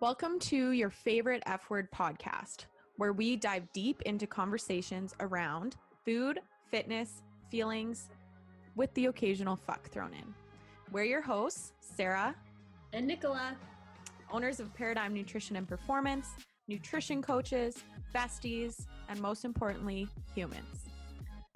Welcome to your favorite F word podcast, where we dive deep into conversations around food, fitness, feelings, with the occasional fuck thrown in. We're your hosts, Sarah and Nicola, owners of Paradigm Nutrition and Performance, nutrition coaches, besties, and most importantly, humans.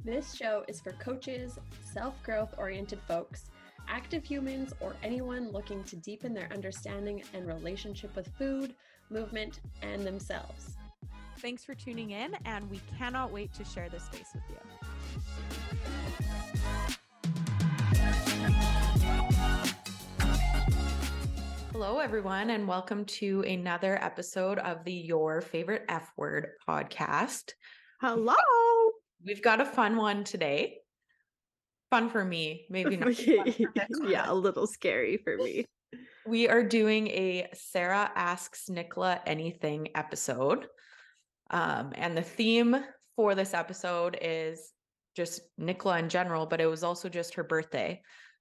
This show is for coaches, self growth oriented folks active humans, or anyone looking to deepen their understanding and relationship with food, movement, and themselves. Thanks for tuning in, and we cannot wait to share this space with you. Hello, everyone, and welcome to another episode of the Your Favorite F Word podcast. Hello. We've got a fun one today fun for me, maybe not. yeah, a little scary for me. We are doing a Sarah Asks Nicola Anything episode. Um, and the theme for this episode is just Nicola in general, but it was also just her birthday.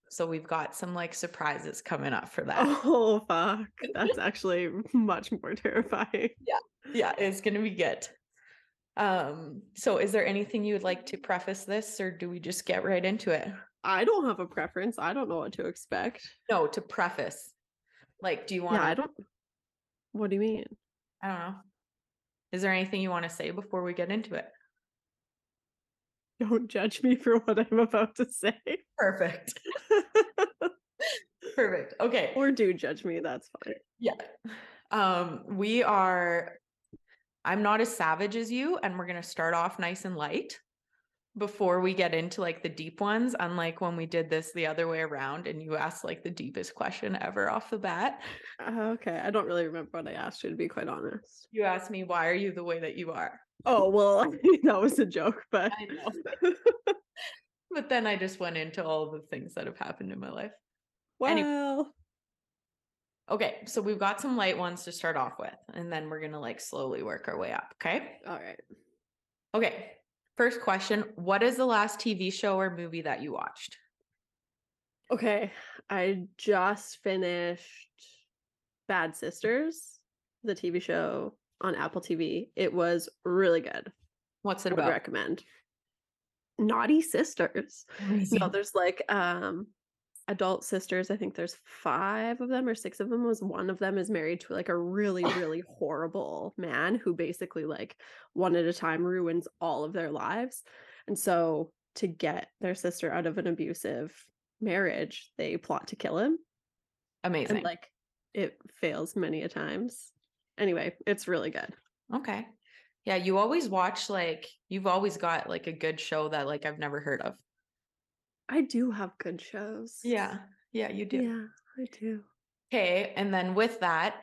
So we've got some like surprises coming up for that. Oh fuck. That's actually much more terrifying. Yeah. Yeah, it's gonna be good. Um, so is there anything you would like to preface this or do we just get right into it? I don't have a preference. I don't know what to expect. No, to preface. Like, do you want Yeah, I don't what do you mean? I don't know. Is there anything you want to say before we get into it? Don't judge me for what I'm about to say. Perfect. Perfect. Okay. Or do judge me, that's fine. Yeah. Um, we are I'm not as savage as you, and we're going to start off nice and light before we get into like the deep ones. Unlike when we did this the other way around and you asked like the deepest question ever off the bat. Uh, okay. I don't really remember what I asked you, to be quite honest. You asked me, why are you the way that you are? Oh, well, that was a joke, but. But then I just went into all the things that have happened in my life. Well, anyway, Okay, so we've got some light ones to start off with, and then we're gonna like slowly work our way up. Okay. All right. Okay. First question What is the last TV show or movie that you watched? Okay. I just finished Bad Sisters, the TV show on Apple TV. It was really good. What's it about? recommend. Naughty Sisters. Amazing. No, there's like um adult sisters i think there's five of them or six of them was one of them is married to like a really really horrible man who basically like one at a time ruins all of their lives. And so to get their sister out of an abusive marriage they plot to kill him. Amazing. and like it fails many a times. Anyway it's really good. Okay. Yeah you always watch like you've always got like a good show that like i've never heard of I do have good shows. Yeah. Yeah, you do. Yeah, I do. Okay. And then with that,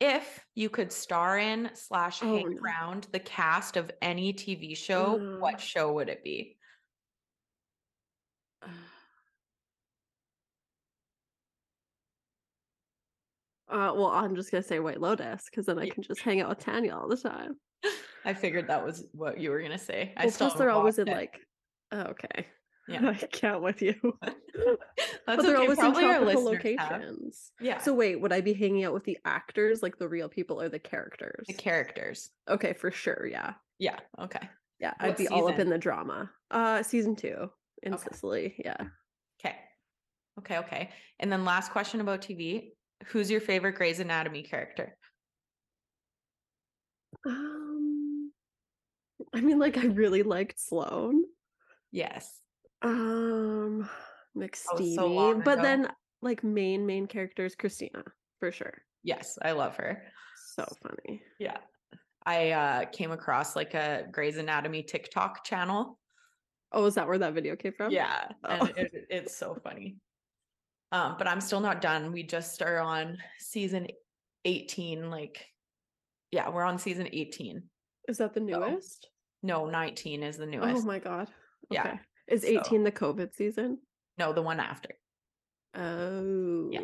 if you could star in slash oh, hang no. around the cast of any TV show, uh, what show would it be? Uh, well, I'm just gonna say White Lotus because then I can just hang out with Tanya all the time. I figured that was what you were gonna say. Well, I still plus they're always in like, oh, okay. Yeah. I can't with you. That's but they're okay. always Probably in tropical locations. Have. Yeah. So wait, would I be hanging out with the actors, like the real people, or the characters? The characters. Okay, for sure. Yeah. Yeah. Okay. Yeah, what I'd be season? all up in the drama. Uh, season two in okay. Sicily. Yeah. Okay. Okay. Okay. And then last question about TV: Who's your favorite Grey's Anatomy character? Um, I mean, like I really liked Sloan. Yes. Um, McSteamy, so but then like main main characters Cristina for sure. Yes, I love her. So funny. Yeah. I uh came across like a Grey's Anatomy TikTok channel. Oh, is that where that video came from? Yeah, oh. and it, it's so funny. Um, but I'm still not done. We just are on season 18. Like, yeah, we're on season 18. Is that the newest? No, 19 is the oh newest. Oh my god. Okay. Yeah. Is 18 so, the COVID season? No, the one after. Oh. Yeah.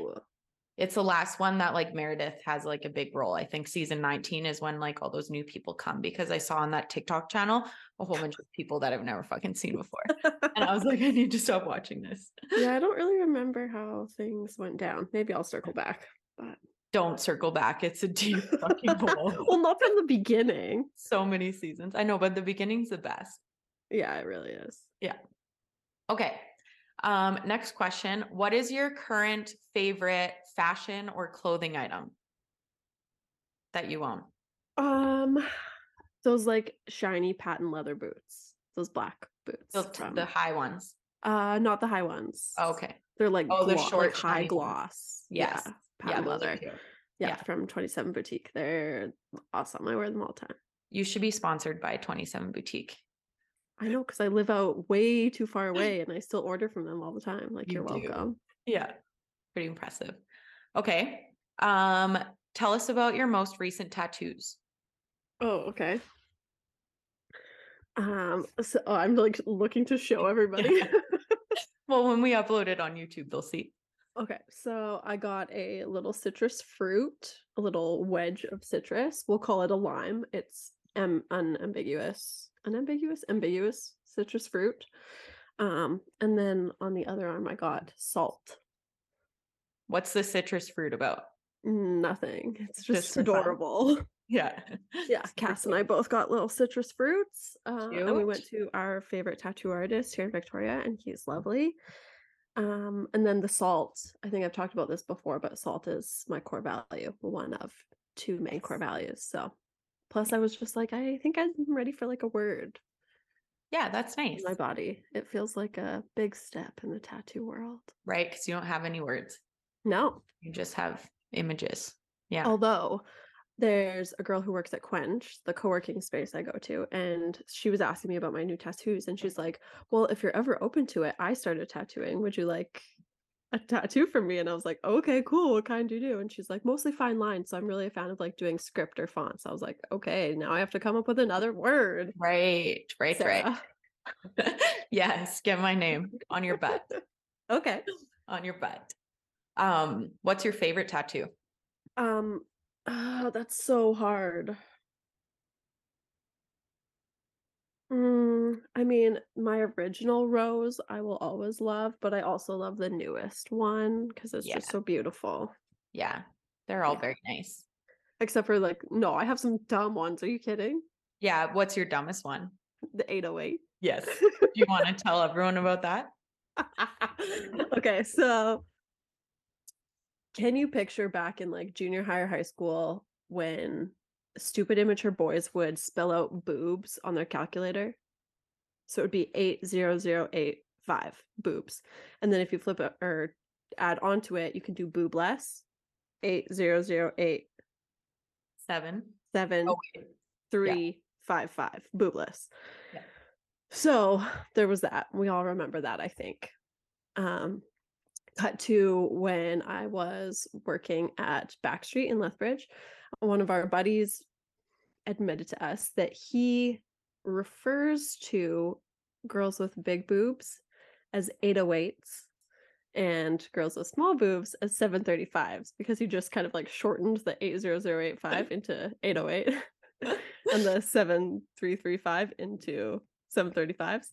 It's the last one that like Meredith has like a big role. I think season 19 is when like all those new people come because I saw on that TikTok channel a whole bunch of people that I've never fucking seen before. and I was like, I need to stop watching this. Yeah, I don't really remember how things went down. Maybe I'll circle back. But don't circle back. It's a deep fucking hole. well, not from the beginning. so many seasons. I know, but the beginning's the best. Yeah, it really is. Okay. Um, next question. What is your current favorite fashion or clothing item that you own? Um, those like shiny patent leather boots, those black boots. The, from- the high ones. uh, not the high ones. Oh, okay. They're like Oh, the glo- like short, high gloss. Yes. Yeah, Yeah, patent are leather. Yeah, yeah. from Twenty Seven Boutique. They're awesome. I wear them all the time. You should be sponsored by 27 Boutique. I know because I live out way too far away, and I still order from them all the time. Like You you're do. welcome. Yeah. Pretty impressive. Okay. Um, tell us about your most recent tattoos. Oh, okay. Um, so oh, I'm like looking to show everybody. Well, when we upload it on YouTube, they'll see. Okay, so I got a little citrus fruit, a little wedge of citrus. We'll call it a lime. It's um unambiguous, unambiguous, ambiguous citrus fruit. Um, and then on the other arm, I got salt. What's the citrus fruit about? Nothing. It's Just just fun. adorable. Yeah. yeah, Cass and I both got little citrus fruits. Uh, and we went to our favorite tattoo artist here in Victoria, and he's lovely. Um, and then the salt. I think I've talked about this before, but salt is my core value, one of two main core values. So, plus, I was just like, I think I'm ready for like a word Yeah, that's nice. my body. It feels like a big step in the tattoo world. Right? Because you don't have any words. No, You just have images. Yeah. Although there's a girl who works at Quench, the co-working space I go to, and she was asking me about my new tattoos, and she's like, "Well, if you're ever open to it, I started tattooing. Would you like a tattoo from me?" And I was like, "Okay, cool. What kind do you do?" And she's like, "Mostly fine lines. So I'm really a fan of like doing script or fonts." I was like, "Okay, now I have to come up with another word." Right. Right. Sarah. Right. yes. Get my name on your butt. okay. on your butt. Um, what's your favorite tattoo? Um, oh, that's so hard. Mm, I mean, my original rose I will always love, but I also love the newest one because it's Yeah. just so beautiful. Yeah, they're all Yeah. very nice. Except for like, no, I have some dumb ones. Are you kidding? Yeah, what's your dumbest one? The 808. Yes. Do you want to tell everyone about that? okay, so can you picture back in like junior high or high school when stupid immature boys would spell out boobs on their calculator? So it would be 80085 boobs. And then if you flip it or add onto it, you can do boobless. 80087 Seven. Oh, wait. three five five boobless. Yeah. So there was that. We all remember that, I think. Um, cut to when I was working at Backstreet in Lethbridge. One of our buddies admitted to us that he refers to girls with big boobs as 808s and girls with small boobs as 735s because he just kind of like shortened the 80085 into 808 and the 7335 into 735s.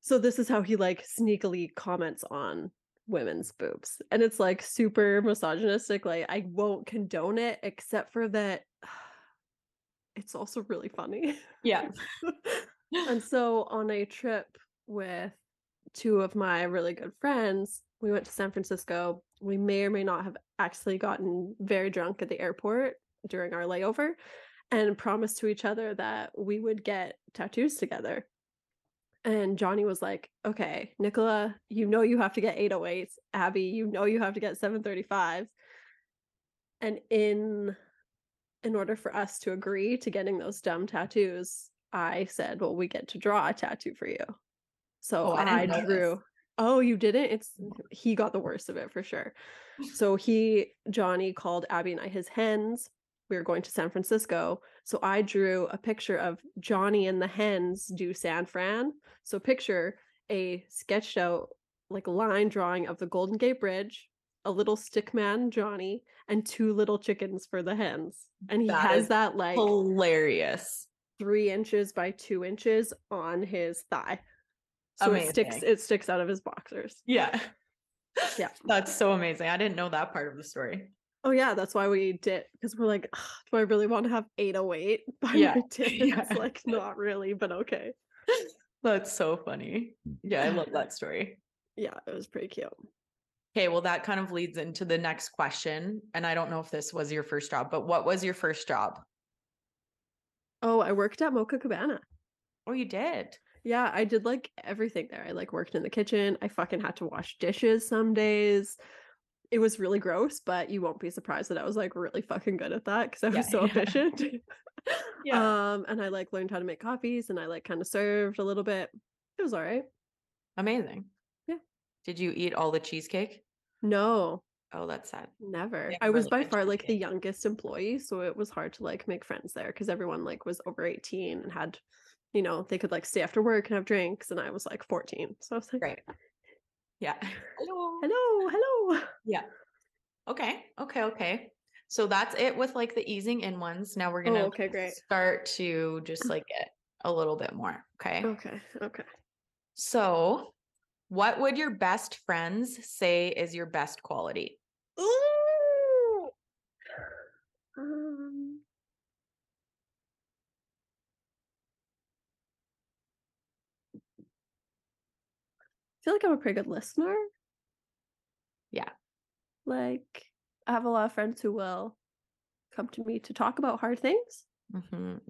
So this is how he like sneakily comments on women's boobs. And it's like super misogynistic. Like I won't condone it except for that it's also really funny. Yeah. and so on a trip with two of my really good friends, we went to San Francisco. We may or may not have actually gotten very drunk at the airport during our layover and promised to each other that we would get tattoos together. And Johnny was like, okay, Nicola, you know you have to get 808s. Abby, you know you have to get 735s. And in in order for us to agree to getting those dumb tattoos, I said, well, we get to draw a tattoo for you. So Oh, I I, this. drew. Oh, you didn't? It's mm-hmm. he got the worst of it for sure. So he, Johnny, called Abby and I his hens. We were going to San Francisco. So I drew a picture of Johnny and the hens do San Fran. So picture a sketched out like line drawing of the Golden Gate Bridge, a little stick man Johnny, and two little chickens for the hens. And he That has that like Hilarious. three inches by two inches on his thigh. So it sticks it sticks out of his boxers. Yeah. Yeah. That's so amazing. I didn't know that part of the story. Oh yeah, that's why we did because we're like, do I really want to have 808 by Yeah, my tits? yeah. Like, not really, but okay. That's so funny. Yeah, I love that story. Yeah, it was pretty cute. Okay, well, that kind of leads into the next question. And I don't know if this was your first job, but what was your first job? Oh, I worked at Mocha Cabana. Oh, you did. Yeah, I did like everything there. I like worked in the kitchen. I fucking had to wash dishes some days. It was really gross, but you won't be surprised that I was like really fucking good at that because I was Yeah, so yeah. efficient. Yeah. Um, and I like learned how to make coffees and I like kind of served a little bit. It was all right. Amazing. Yeah. Did you eat all the cheesecake? No, Oh, that's sad. never. I was by far like the youngest employee, so it was hard to like make friends there because everyone like was over 18 and had, you know, they could like stay after work and have drinks, and I was like 14. So I was like, Right. Yeah. Hello. hello, hello. Yeah. Okay. Okay. Okay. So that's it with like the easing in ones. Now we're Oh, gonna okay, great. start to just like get a little bit more. Okay. Okay, okay. So, what would your best friends say is your best quality? Ooh. Um, feel like I'm a pretty good listener. Yeah. Like, I have a lot of friends who will come to me to talk about hard things. Mhm.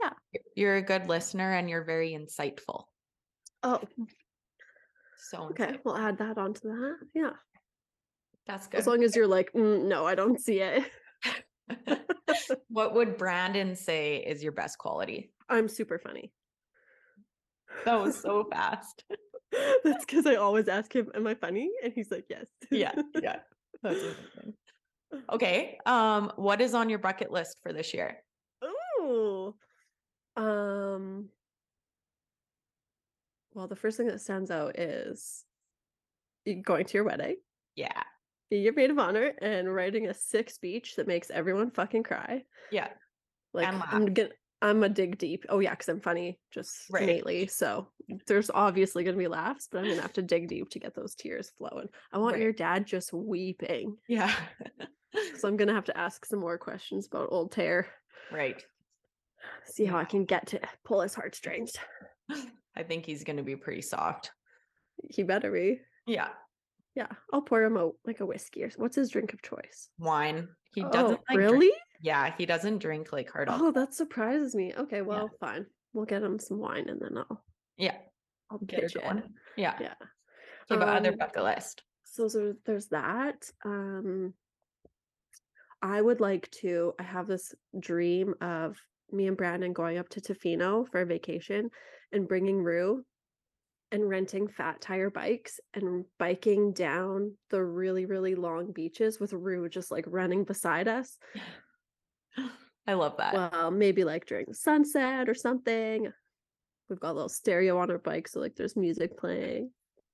Yeah. You're a good listener and you're very insightful. Oh, So okay. insightful. We'll add that onto that. Yeah. That's good. As long as you're like, "Mm, no, I don't see it. what would Brandon say is your best quality? I'm super funny. That was so fast. That's because I always ask him, Am I funny? And he's like, Yes. yeah, yeah. That's amazing. Okay. Um, what is on your bucket list for this year? Ooh. Um well, the first thing that stands out is going to your wedding, Yeah. being your maid of honor, and writing a sick speech that makes everyone fucking cry. Yeah. Like I'm gonna I'm a dig deep. Oh yeah, because I'm funny just Right. innately. So there's obviously gonna be laughs, but I'm gonna have to dig deep to get those tears flowing. I want Right. your dad just weeping. Yeah. So I'm gonna have to ask some more questions about old tear. right. See how I can get to pull his heartstrings. I think he's going to be pretty soft. He better be. Yeah. Yeah, I'll pour him out like a whiskey or what's his drink of choice? Wine. He oh, doesn't like drink- really? Yeah, he doesn't drink like hard Oh, that surprises me. Okay, well, fine. We'll get him some wine and then I'll Yeah. I'll Get pitch going. Yeah. Yeah. Okay, but other Um, bucket list. So there, there's that. Um I would like to I have this dream of me and Brandon going up to Tofino for a vacation and bringing Rue and renting fat tire bikes and biking down the really really long beaches with Rue just like running beside us. I love that. Well, maybe like during the sunset or something. We've got a little stereo on our bike, so like there's music playing.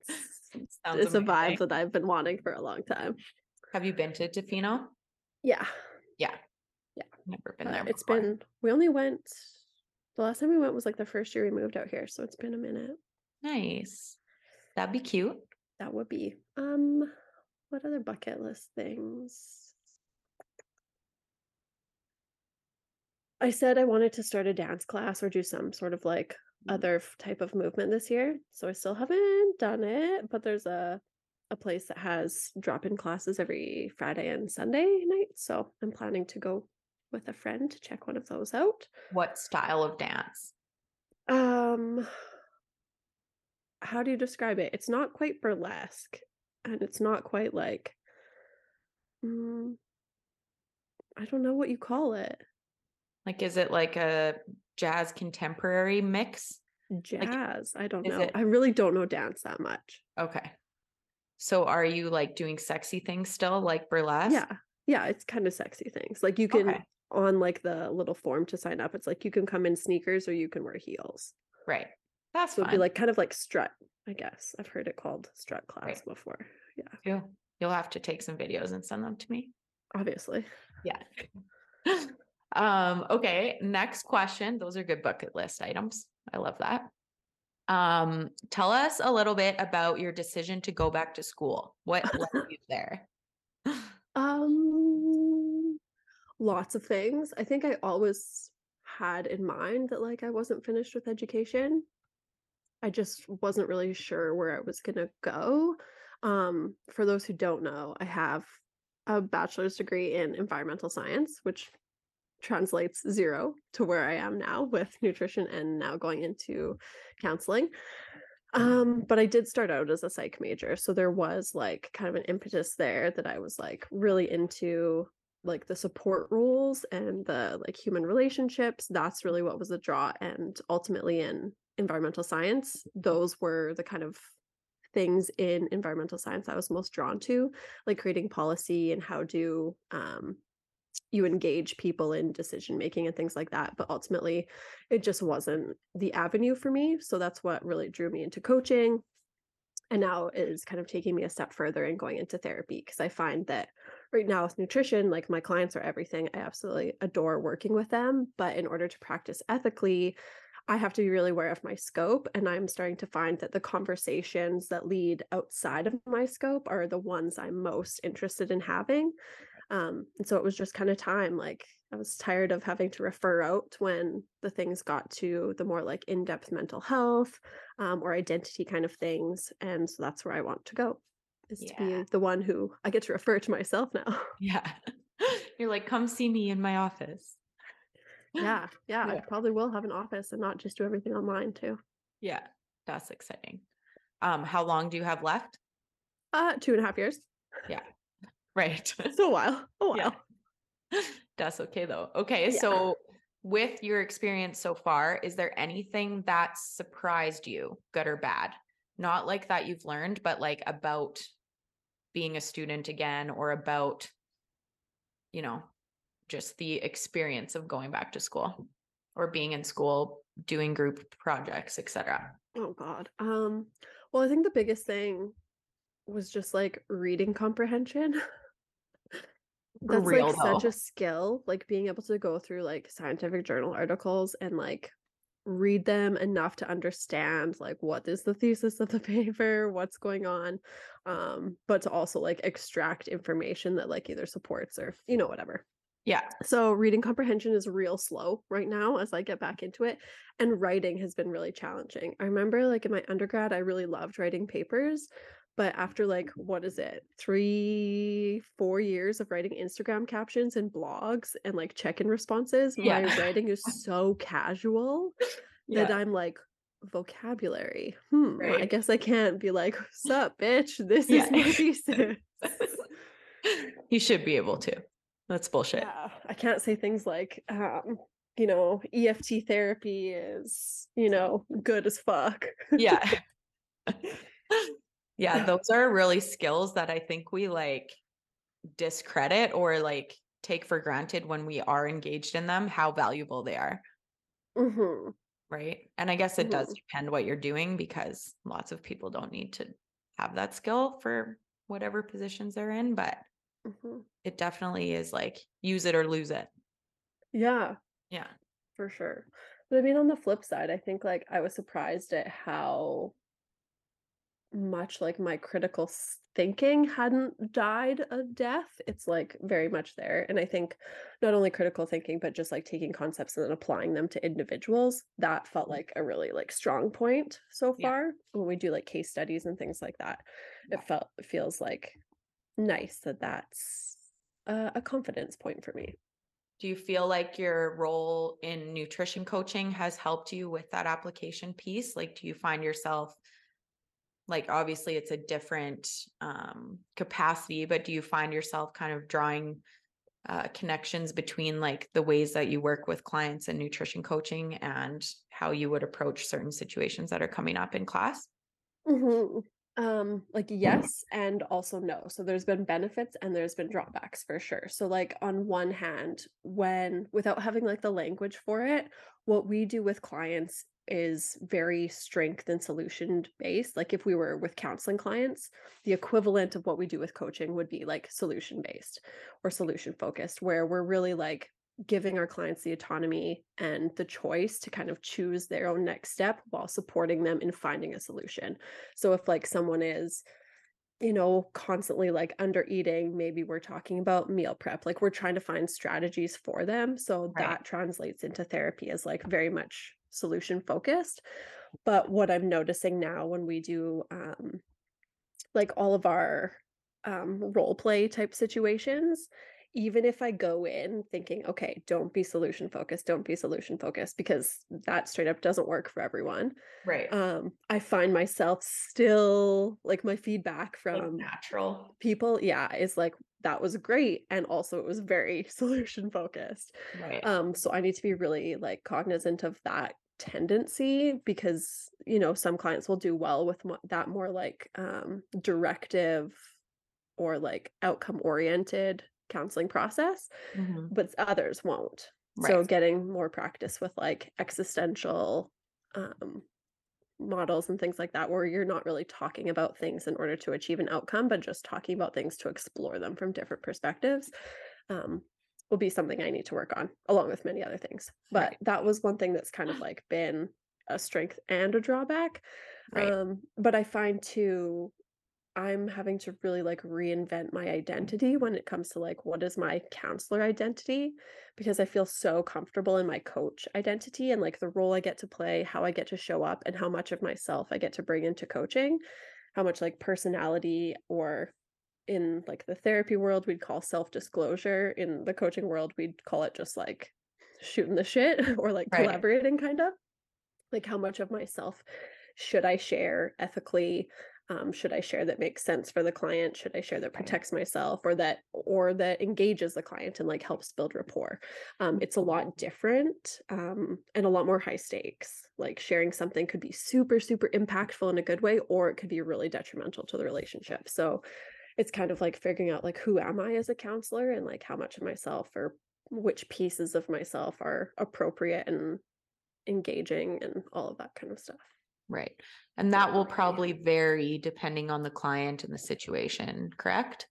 It's, it's a vibe that I've been wanting for a long time. Have you been to Tofino? Yeah. Yeah. Yeah. Never been Uh, there. it's been we only went the last time we went was like the first year we moved out here, so it's been a minute. nice. That'd be cute. That would be. Um what other bucket list things? I said I wanted to start a dance class or do some sort of like Mm. other type of movement this year. So I still haven't done it, but there's a a place that has drop-in classes every Friday and Sunday night. So I'm planning to go with a friend to check one of those out. What style of dance? Um how do you describe it? It's not quite burlesque and it's not quite like mm, I don't know what you call it. Like, is it like a jazz contemporary mix? Jazz. I don't know. it- I really don't know dance that much. Okay. So are you like doing sexy things still, like burlesque? Yeah. Yeah, it's kind of sexy things. Like you can Okay. on like the little form to sign up, it's like you can come in sneakers or you can wear heels. Right. That's So it'd be like kind of like strut, I guess. I've heard it called strut class Right. before. Yeah, You'll, you'll have to take some videos and send them to me. obviously. Yeah. um, okay. Next question. Those are good bucket list items. I love that. Um, tell us a little bit about your decision to go back to school. What led you there? Um, lots of things. I think I always had in mind that like I wasn't finished with education. I just wasn't really sure where I was gonna go. Um, for those who don't know, I have a bachelor's degree in environmental science, which translates zero to where I am now with nutrition and now going into counseling. Um, but I did start out as a psych major, so there was like kind of an impetus there that I was like really into like the support roles and the like human relationships. That's really what was the draw. And ultimately in environmental science, those were the kind of things in environmental science I was most drawn to, like creating policy and how do um, you engage people in decision making and things like that. But ultimately, it just wasn't the avenue for me. So that's what really drew me into coaching. And now is kind of taking me a step further and going into therapy because I find that right now with nutrition, like my clients are everything. I absolutely adore working with them. But in order to practice ethically, I have to be really aware of my scope. And I'm starting to find that the conversations that lead outside of my scope are the ones I'm most interested in having. Um, and so it was just kind of time. Like I was tired of having to refer out when the things got to the more like in depth mental health um, or identity kind of things. And so that's where I want to go is yeah. to be the one who I get to refer to myself now. Yeah. You're like, come see me in my office. Yeah, yeah. Yeah. I probably will have an office and not just do everything online too. Yeah. That's exciting. Um, how long do you have left? Uh, two and a half years. Yeah. Right. So a while. A while. Yeah. That's okay though. Okay. Yeah. So with your experience so far, is there anything that surprised you, good or bad? Not like that you've learned, but like about being a student again or about, you know, just the experience of going back to school or being in school, doing group projects, etc. Oh God. Um, well, I think the biggest thing was just like reading comprehension. That's real, like though. such a skill, like being able to go through like scientific journal articles and like read them enough to understand like what is the thesis of the paper, what's going on, um, but to also like extract information that like either supports or you know whatever. Yeah. So reading comprehension is real slow right now as I get back into it. And writing has been really challenging. I remember like in my undergrad, I really loved writing papers, but after like what is it three four years of writing instagram captions and blogs and like check-in responses yeah. my writing is so casual yeah. that i'm like vocabulary hmm right. i guess i can't be like sup bitch this yeah. is my thesis you should be able to that's bullshit yeah i can't say things like um you know eft therapy is you know good as fuck yeah yeah those are really skills that i think we like discredit or like take for granted when we are engaged in them how valuable they are mm-hmm. right and i guess it mm-hmm. does depend what you're doing because lots of people don't need to have that skill for whatever positions they're in but mm-hmm. it definitely is like use it or lose it yeah yeah for sure but i mean on the flip side i think like i was surprised at how much like my critical thinking hadn't died a death it's like very much there and i think not only critical thinking but just like taking concepts and then applying them to individuals that felt mm. like a really like strong point so far yeah. when we do like case studies and things like that yeah. it felt it feels like nice that that's a, a confidence point for me do you feel like your role in nutrition coaching has helped you with that application piece like do you find yourself like obviously it's a different um, capacity but do you find yourself kind of drawing uh, connections between like the ways that you work with clients and nutrition coaching and how you would approach certain situations that are coming up in class? Mm-hmm. um like yes and also no. So there's been benefits and there's been drawbacks for sure. So like on one hand when without having like the language for it what we do with clients is very strength and solution based. Like if we were with counseling clients, the equivalent of what we do with coaching would be like solution based or solution focused, where we're really like giving our clients the autonomy and the choice to kind of choose their own next step while supporting them in finding a solution. So if like someone is you know, constantly like under eating. Maybe we're talking about meal prep. Like we're trying to find strategies for them. So Right. that translates into therapy as like very much solution focused. But what I'm noticing now when we do um like all of our um role play type situations, even if I go in thinking, okay, don't be solution focused, don't be solution focused, because that straight up doesn't work for everyone Right. um, I find myself still like my feedback Like from natural. people, yeah, is like that was great. And also it was very solution focused. Right. Um, so I need to be really like cognizant of that tendency because you know some clients will do well with mo- that more like um directive or like outcome oriented counseling process Mhm. but others won't so getting more practice with like existential um models and things like that where you're not really talking about things in order to achieve an outcome but just talking about things to explore them from different perspectives um will be something i need to work on along with many other things but Right. that was one thing that's kind of like been a strength and a drawback Right. um but i find too i'm having to really like reinvent my identity when it comes to like what is my counselor identity because I feel so comfortable in my coach identity and like the role I get to play, how I get to show up, and how much of myself I get to bring into coaching, how much like personality or in like the therapy world we'd call self-disclosure in the coaching world we'd call it just like shooting the shit or like Right. collaborating kind of like how much of myself should I share ethically um, should I share that makes sense for the client? Should I share that protects myself or that or that engages the client and like helps build rapport? Um, it's a lot different um, and a lot more high stakes. Like sharing something could be super super impactful in a good way or it could be really detrimental to the relationship. So it's kind of like figuring out like who am I as a counselor and like how much of myself or which pieces of myself are appropriate and engaging and all of that kind of stuff. Right. And that will probably vary depending on the client and the situation, correct?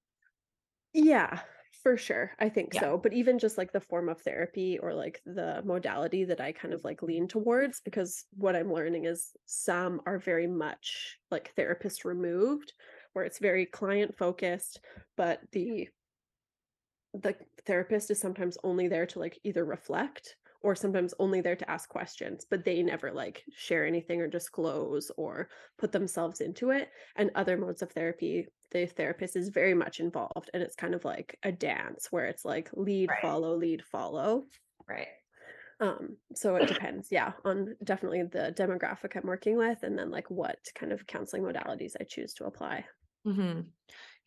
Yeah, for sure. I think Yeah. so. But even just like the form of therapy or like the modality that I kind of like lean towards, because what I'm learning is some are very much like therapist removed, where it's very client focused, but the the therapist is sometimes only there to like either reflect or sometimes only there to ask questions, but they never like share anything or disclose or put themselves into it. And other modes of therapy, the therapist is very much involved and it's kind of like a dance where it's like lead, Right. follow, lead, follow. Right. Um, so it depends, yeah, on definitely the demographic I'm working with and then like what kind of counseling modalities I choose to apply. hmm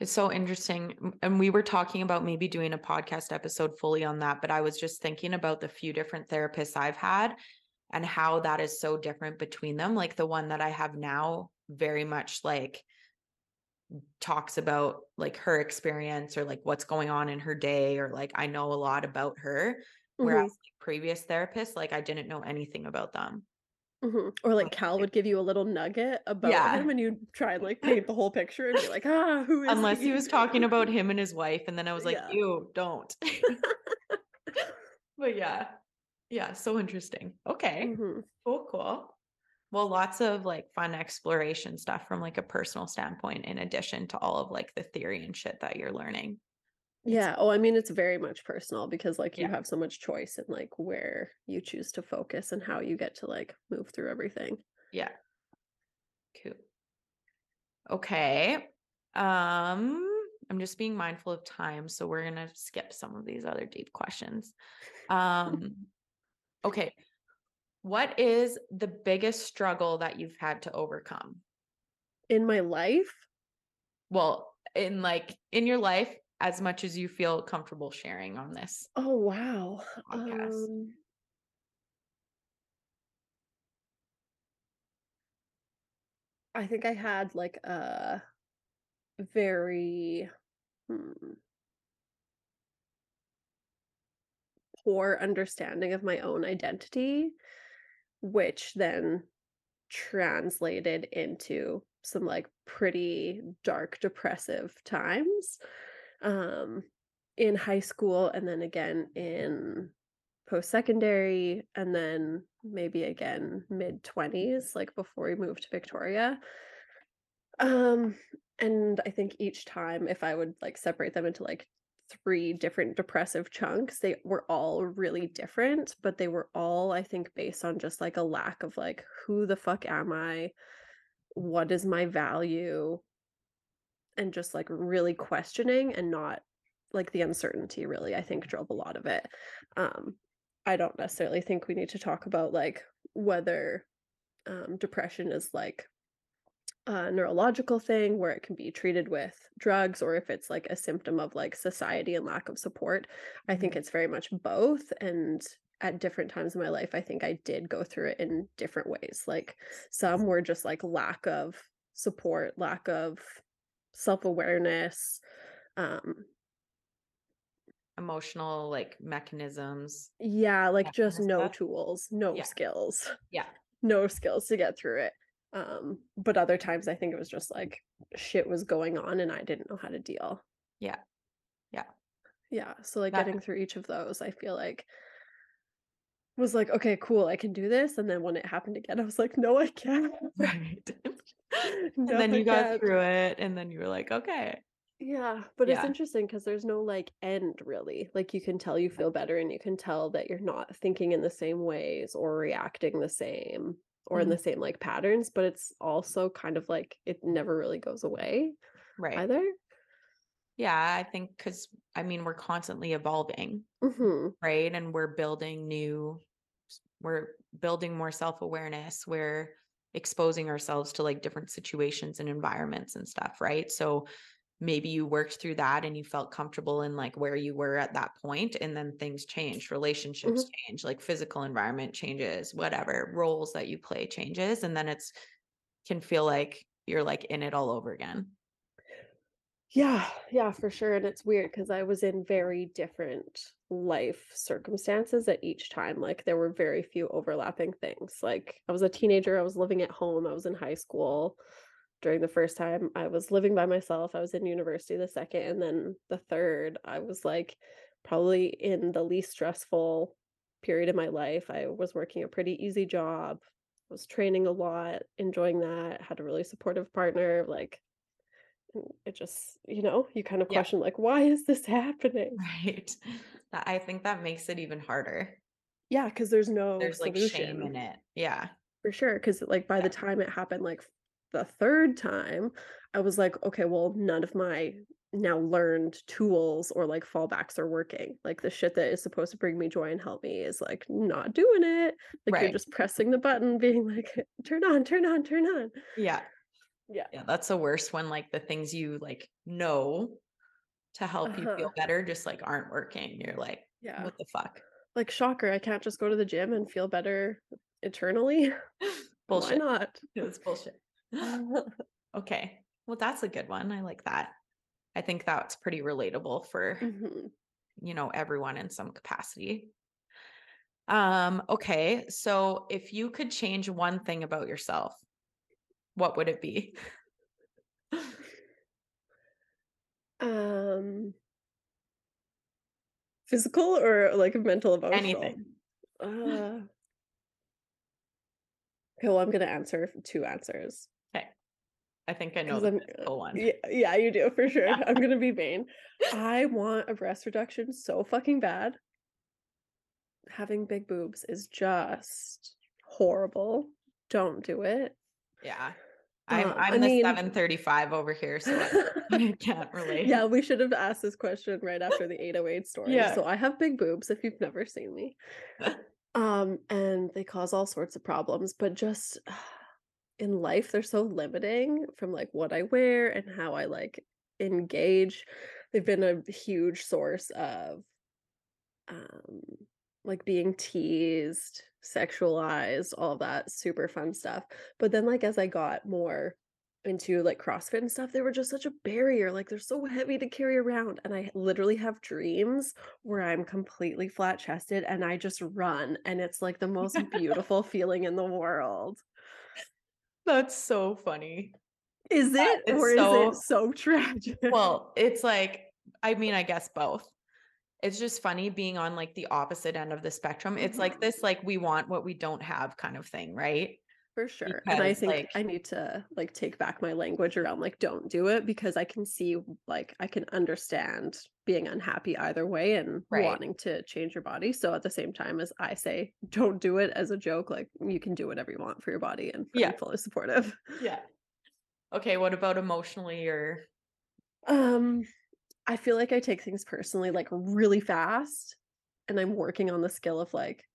It's so interesting. And we were talking about maybe doing a podcast episode fully on that, but I was just thinking about the few different therapists I've had and how that is so different between them. Like the one that I have now, very much like talks about like her experience or like what's going on in her day, or like I know a lot about her. Whereas mm-hmm. like, previous therapists, like I didn't know anything about them. Mhm. Or like Cal would give you a little nugget about Yeah. him and you'd try and like paint the whole picture and be like, ah, who is Unless he he?" was talking about him and his wife, and then I was like, Yeah. ew, don't. But yeah. Yeah, so interesting. Okay. Mhm. Cool, cool. Well, lots of like fun exploration stuff from like a personal standpoint, in addition to all of like the theory and shit that you're learning. Yeah. Oh, I mean, it's very much personal because like you Yeah. have so much choice in like where you choose to focus and how you get to like move through everything. Yeah. Cool. Okay. Um, I'm just being mindful of time, so we're gonna skip some of these other deep questions. Um, okay. What is the biggest struggle that you've had to overcome? In my life, Well, in like in your life, as much as you feel comfortable sharing on this. oh wow. Um, I think I had like a very hmm, poor understanding of my own identity, which then translated into some like pretty dark depressive times um in high school and then again in post secondary and then maybe again mid 20s like before we moved to Victoria Um, and I think each time if I would like separate them into like three different depressive chunks, they were all really different, but they were all, I think, based on just like a lack of like, who the fuck am I? What is my value? And just like really questioning and not like the uncertainty really, I think drove a lot of it. Um, I don't necessarily think we need to talk about like whether um, depression is like a neurological thing where it can be treated with drugs or if it's like a symptom of like society and lack of support. I think Mhm. it's very much both. And at different times in my life, I think I did go through it in different ways. Like some were just like lack of support, lack of self awareness. Um, Emotional like mechanisms. yeah, like just no stuff? tools, no Yeah. skills, Yeah. no skills to get through it. Um, but other times I think it was just like shit was going on and I didn't know how to deal. Yeah. Yeah. Yeah, so, like, That getting through each of those, I feel like was like, "Okay, cool, I can do this," and then when it happened again, I was like, "No, I can't. Right. And No, then you got through it, and then you were like, "Okay." Yeah, but it's interesting because there's no, like, end really. Like, you can tell you feel better, and you can tell that you're not thinking in the same ways or reacting the same or in Mhm. the same, like, patterns, but it's also kind of like it never really goes away Right. either. Yeah, I think because I mean, we're constantly evolving, Mhm. right? And we're building new we're building more self-awareness. We're exposing ourselves to like different situations and environments and stuff, right? So maybe you worked through that and you felt comfortable in like where you were at that point and then things change, relationships Mhm. change like physical environment changes whatever roles that you play changes and then it's can feel like you're like in it all over again Yeah, yeah, for sure. And it's weird because I was in very different life circumstances at each time. Like there were very few overlapping things. Like I was a teenager, I was living at home, I was in high school during the first time. I was living by myself, I was in university the second, and then the third, I was like probably in the least stressful period of my life. I was working a pretty easy job, was training a lot, enjoying that, had a really supportive partner, like it just, you know, you kind of yeah question like, why is this happening? right that i think that makes it even harder Yeah, because there's no there's like shame in it yeah for sure. Because like by yeah the time it happened, like the third time, I was like, okay, well, none of my now learned tools or like fallbacks are working. Like the shit that is supposed to bring me joy and help me is like not doing it. Like you're just pressing the button, being like, turn on, turn on, turn on. yeah Yeah. yeah that's the worst when like the things you like know to help you feel Uh-huh. better just like aren't working you're like Yeah. what the fuck Like shocker, I can't just go to the gym and feel better eternally. bullshit Why not? it's bullshit okay well that's a good one i like that i think that's pretty relatable for Mhm. you know everyone in some capacity um okay so if you could change one thing about yourself what would it be Um, physical or like mental, emotional? anything Uh, okay, well, I'm gonna answer two answers okay i think i know the physical one yeah, yeah, you do for sure. I'm gonna be vain. I want a breast reduction so fucking bad. Having big boobs is just horrible. Don't do it. Yeah i'm Um, I i'm the mean, 735 over here so I, I can't relate yeah, we should have asked this question right after the 808 story. yeah So I have big boobs if you've never seen me. Um, and they cause all sorts of problems, but just in life, they're so limiting from like what I wear and how I like engage. They've been a huge source of um like being teased, sexualized, all that super fun stuff. But then like as I got more into like CrossFit and stuff, they were just such a barrier. Like they're so heavy to carry around. And I literally have dreams where I'm completely flat chested and I just run. And it's like the most beautiful feeling in the world. that's so funny Is it? is Or is it so so tragic? well it's like i mean i guess both it's just funny being on like the opposite end of the spectrum it's like Mhm. this like we want what we don't have kind of thing right For sure. And I think like I need to like take back my language around like don't do it because I can see like I can understand being unhappy either way and Right. wanting to change your body. So at the same time as I say don't do it as a joke, like you can do whatever you want for your body and Yeah. I'm fully supportive. Yeah. Okay, what about emotionally or Um I feel like I take things personally like really fast and I'm working on the skill of like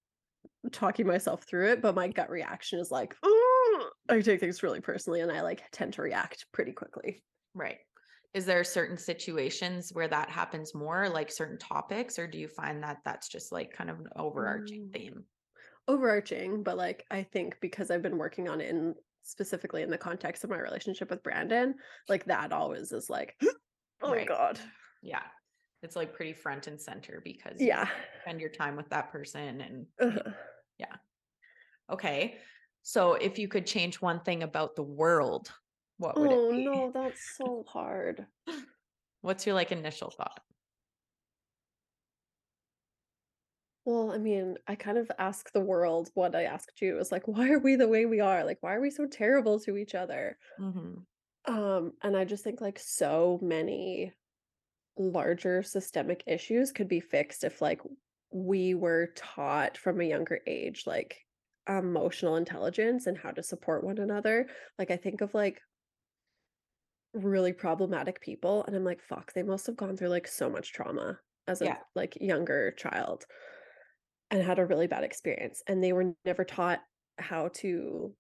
talking myself through it, but my gut reaction is like, "Ugh." I take things really personally and I like tend to react pretty quickly. right? Is there certain situations where that happens more, like certain topics, or do you find that that's just like kind of an overarching Mm. theme? Overarching, but like I think because I've been working on it in specifically in the context of my relationship with Brandon, like that always is like, oh Right. God. Yeah. It's like pretty front and center because you Yeah. spend your time with that person and Ugh. okay. So if you could change one thing about the world, what would Oh it be? no, that's so hard. What's your like initial thought? Well, I mean, I kind of ask the world what I asked you is like, why are we the way we are? Like, why are we so terrible to each other? Mhm. Um, and I just think like so many larger systemic issues could be fixed if like we were taught from a younger age like emotional intelligence and how to support one another. Like I think of like really problematic people and I'm like, fuck, they must have gone through like so much trauma as a Yeah. like younger child and had a really bad experience and they were never taught how to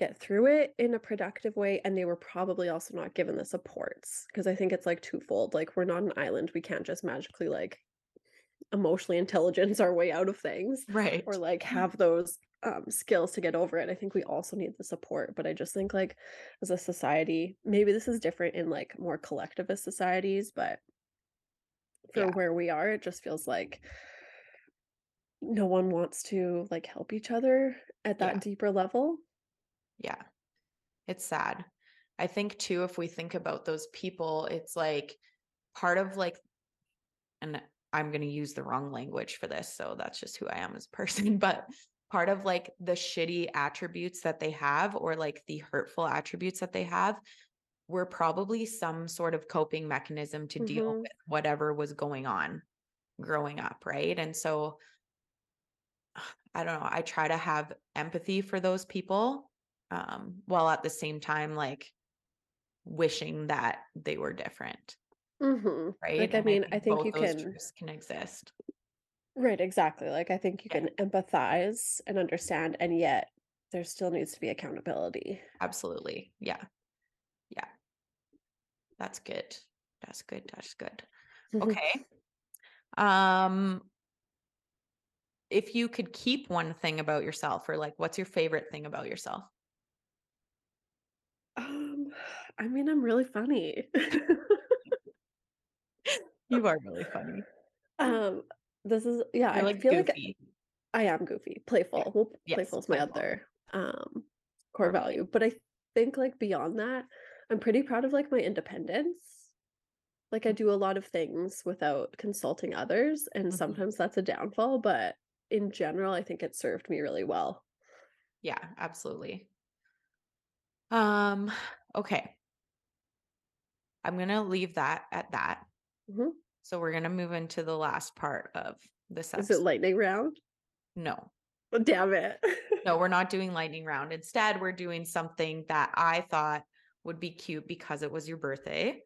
get through it in a productive way and they were probably also not given the supports because i think it's like twofold like we're not an island we can't just magically like emotionally intelligence our way out of things Right. or like have those um, skills to get over it i think we also need the support but i just think like as a society maybe this is different in like more collectivist societies but for Yeah. where we are it just feels like no one wants to like help each other at that Yeah. deeper level Yeah. It's sad. I think too, if we think about those people, it's like part of like, and I'm going to use the wrong language for this. So that's just who I am as a person. But part of like the shitty attributes that they have, or like the hurtful attributes that they have, were probably some sort of coping mechanism to deal Mhm. with whatever was going on growing up. Right. And so I don't know. I try to have empathy for those people um, while at the same time, like wishing that they were different. Mhm. Right. Like, I mean, I think both you those can can exist. Right, exactly. Like, I think you Yeah. can empathize and understand, and yet there still needs to be accountability. Absolutely. Yeah. Yeah. That's good. That's good. That's good. Okay. Um, if you could keep one thing about yourself, or like, what's your favorite thing about yourself? I mean, I'm really funny. You are really funny. Um, this is yeah, You're I like feel like goofy. I am goofy, playful. Well, Yes, playful is my playful. other um Core value, but I think like beyond that, I'm pretty proud of like my independence. Like I do a lot of things without consulting others, and Mhm. sometimes that's a downfall, but in general, I think it served me really well. Yeah, absolutely. Um, okay. I'm gonna leave that at that. Mhm. So we're gonna move into the last part of this Is it lightning round? No, Oh, damn it. no, we're not doing lightning round. Instead, we're doing something that I thought would be cute because it was your birthday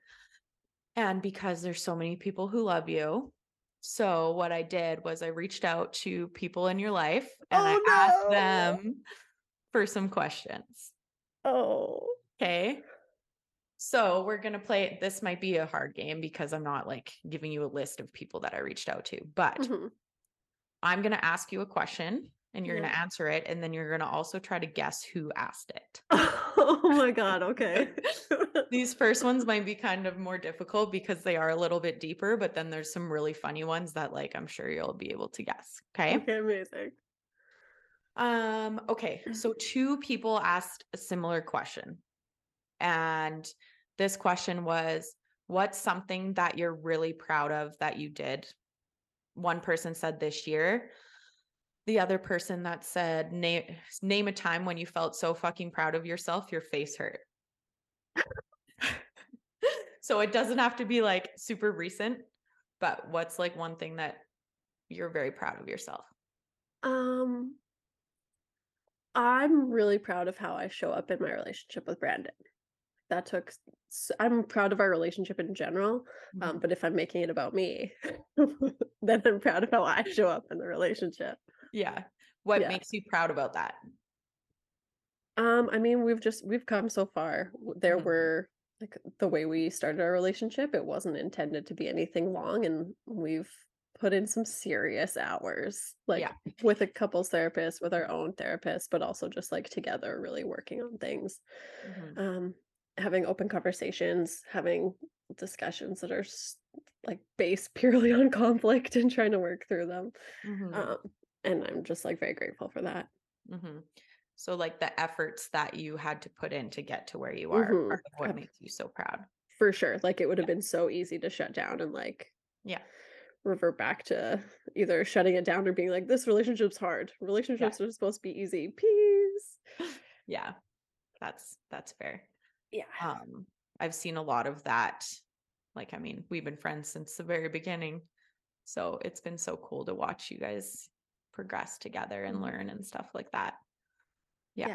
and because there's so many people who love you. So what I did was I reached out to people in your life and I Oh, asked them for some questions. Oh. Okay. So we're gonna play. This might be a hard game because I'm not like giving you a list of people that I reached out to, but Mhm. I'm gonna ask you a question and you're Yeah. gonna answer it, and then you're gonna also try to guess who asked it. Oh my god, okay. These first ones might be kind of more difficult because they are a little bit deeper, but then there's some really funny ones that like I'm sure you'll be able to guess. Okay. Okay, amazing. Um, okay, so two people asked a similar question. And this question was what's something that you're really proud of that you did? One person said this year. the other person that said name name a time when you felt so fucking proud of yourself your face hurt. so it doesn't have to be like super recent, but what's like one thing that you're very proud of yourself? Um I'm really proud of how I show up in my relationship with Brandon. That took i'm proud of our relationship in general, um, Mhm. but if I'm making it about me, then I'm proud of how I show up in the relationship. Yeah. What Yeah. makes you proud about that? Um, I mean, we've just we've come so far. There Mhm. were like the way we started our relationship, it wasn't intended to be anything long, and we've put in some serious hours, like Yeah. with a couples therapist, with our own therapist, but also just like together, really working on things. Mhm. Um, having open conversations, having discussions that are like based purely on conflict and trying to work through them. Mhm. Um, and I'm just like very grateful for that. Mhm. So like the efforts that you had to put in to get to where you are, Mhm. part of what Ab- makes you so proud. For sure. Like it would have Yeah. been so easy to shut down and like Yeah. revert back to either shutting it down or being like, this relationship's hard. Yeah. Relationships are supposed to be easy. Peace. Yeah. That's that's fair. Yeah. Um I've seen a lot of that. Like I mean, we've been friends since the very beginning. So it's been so cool to watch you guys progress together and Mhm. learn and stuff like that. Yeah.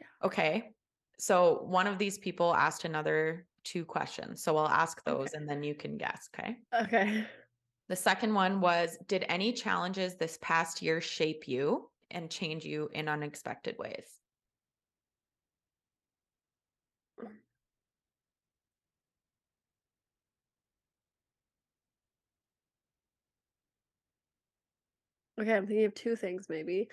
Yeah. Okay. So one of these people asked another two questions. So I'll ask Okay. those and then you can guess, okay? Okay. The second one was Did any challenges this past year shape you and change you in unexpected ways? Okay. I'm thinking of two things maybe.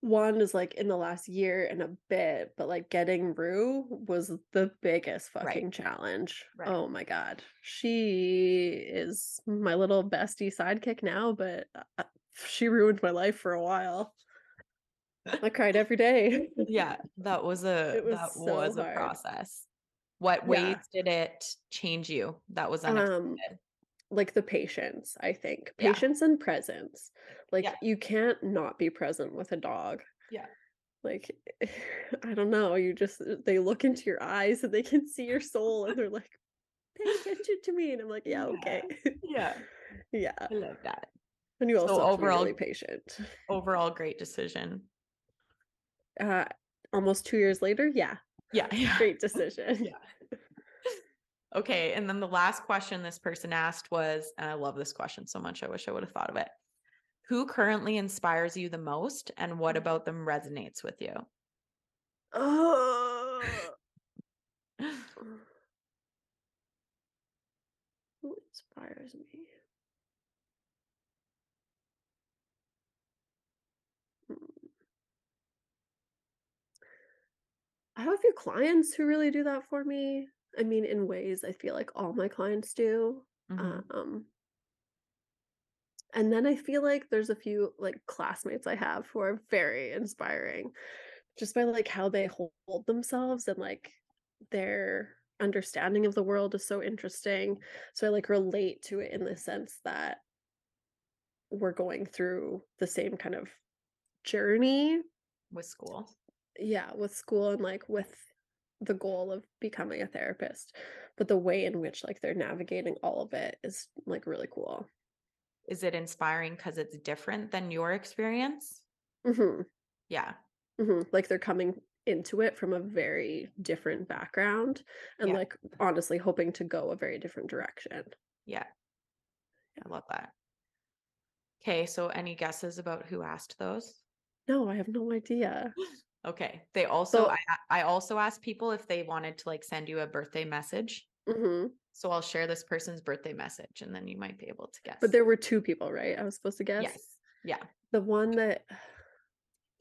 One is like in the last year and a bit, but like getting Rue was the biggest Right. fucking challenge. Right. Oh my God. She is my little bestie sidekick now, but uh, she ruined my life for a while. I cried every day. Yeah, that was a was that so was a process. What Yeah. ways did it change you? That was unexpected. Um, like the patience, I think. Yeah. Patience and presence. Like Yeah. you can't not be present with a dog. Yeah. Like I don't know, you just they look into your eyes and they can see your soul and they're like, pay attention to me. And I'm like, yeah, Yeah. okay. Yeah, yeah. I love that. And you also be overall- really patient. Overall, great decision. Uh almost two years later, yeah. Yeah, yeah. Great decision. Yeah. Okay, and then the last question this person asked was, and I love this question so much, I wish I would have thought of it. Who currently inspires you the most, and what about them resonates with you? Oh. Who inspires me? Hmm. I have a few clients who really do that for me. I mean, in ways I feel like all my clients do. Mhm. Um, and then I feel like there's a few like classmates I have who are very inspiring just by like how they hold themselves and like their understanding of the world is so interesting. So I like relate to it in the sense that we're going through the same kind of journey. With school. Yeah, with school and like with the goal of becoming a therapist. But the way in which like they're navigating all of it is like really cool. Is it inspiring because it's different than your experience? hmm Yeah. hmm Like they're coming into it from a very different background and Yeah. like honestly hoping to go a very different direction. Yeah. I love that. Okay, so any guesses about who asked those? No, I have no idea. Okay. They also So- I I also asked people if they wanted to like send you a birthday message. hmm So I'll share this person's birthday message and then you might be able to guess. But there were two people, right? I was supposed to guess. Yes. Yeah. The one that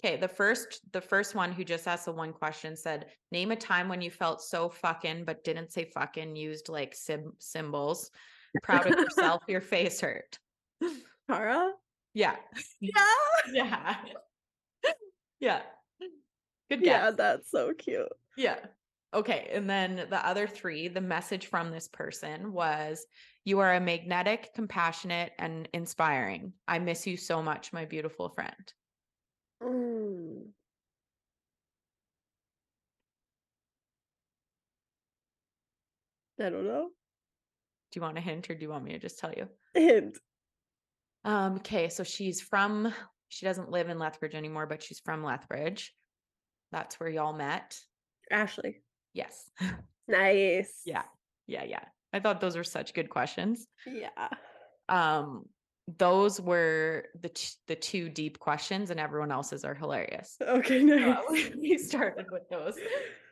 Okay, the first the first one who just asked the one question said, "Name a time when you felt so fucking but didn't say fucking, used like sim- symbols. Proud of yourself, your face hurt." Tara. Yeah. Yeah. Yeah. yeah. Good Yeah, that's so cute. Yeah. Okay. And then the other three, the message from this person was You are a magnetic, compassionate, and inspiring. I miss you so much, my beautiful friend. Mm. I don't know. Do you want a hint or do you want me to just tell you? Hint. Um, okay, so she's from she doesn't live in Lethbridge anymore, but she's from Lethbridge. That's where y'all met. Ashley. Yes. Nice. yeah. Yeah, yeah. I thought those were such good questions. Yeah. Um those were the t- the two deep questions and everyone else's are hilarious. Okay, So we started with those.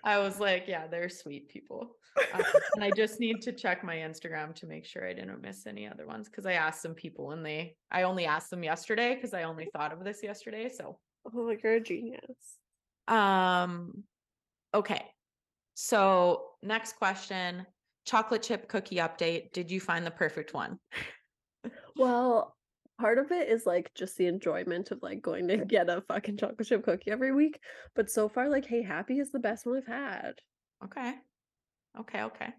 I was like, yeah, they're sweet people. Um, and I just need to check my Instagram to make sure I didn't miss any other ones because I asked some people and they I only asked them yesterday because I only thought of this yesterday. So oh, like you're a genius. Um okay. So next question. Chocolate chip cookie update. Did you find the perfect one? Well, part of it is like just the enjoyment of like going to get a fucking chocolate chip cookie every week. But so far, like, hey, happy is the best one I've had. Okay. Okay, okay.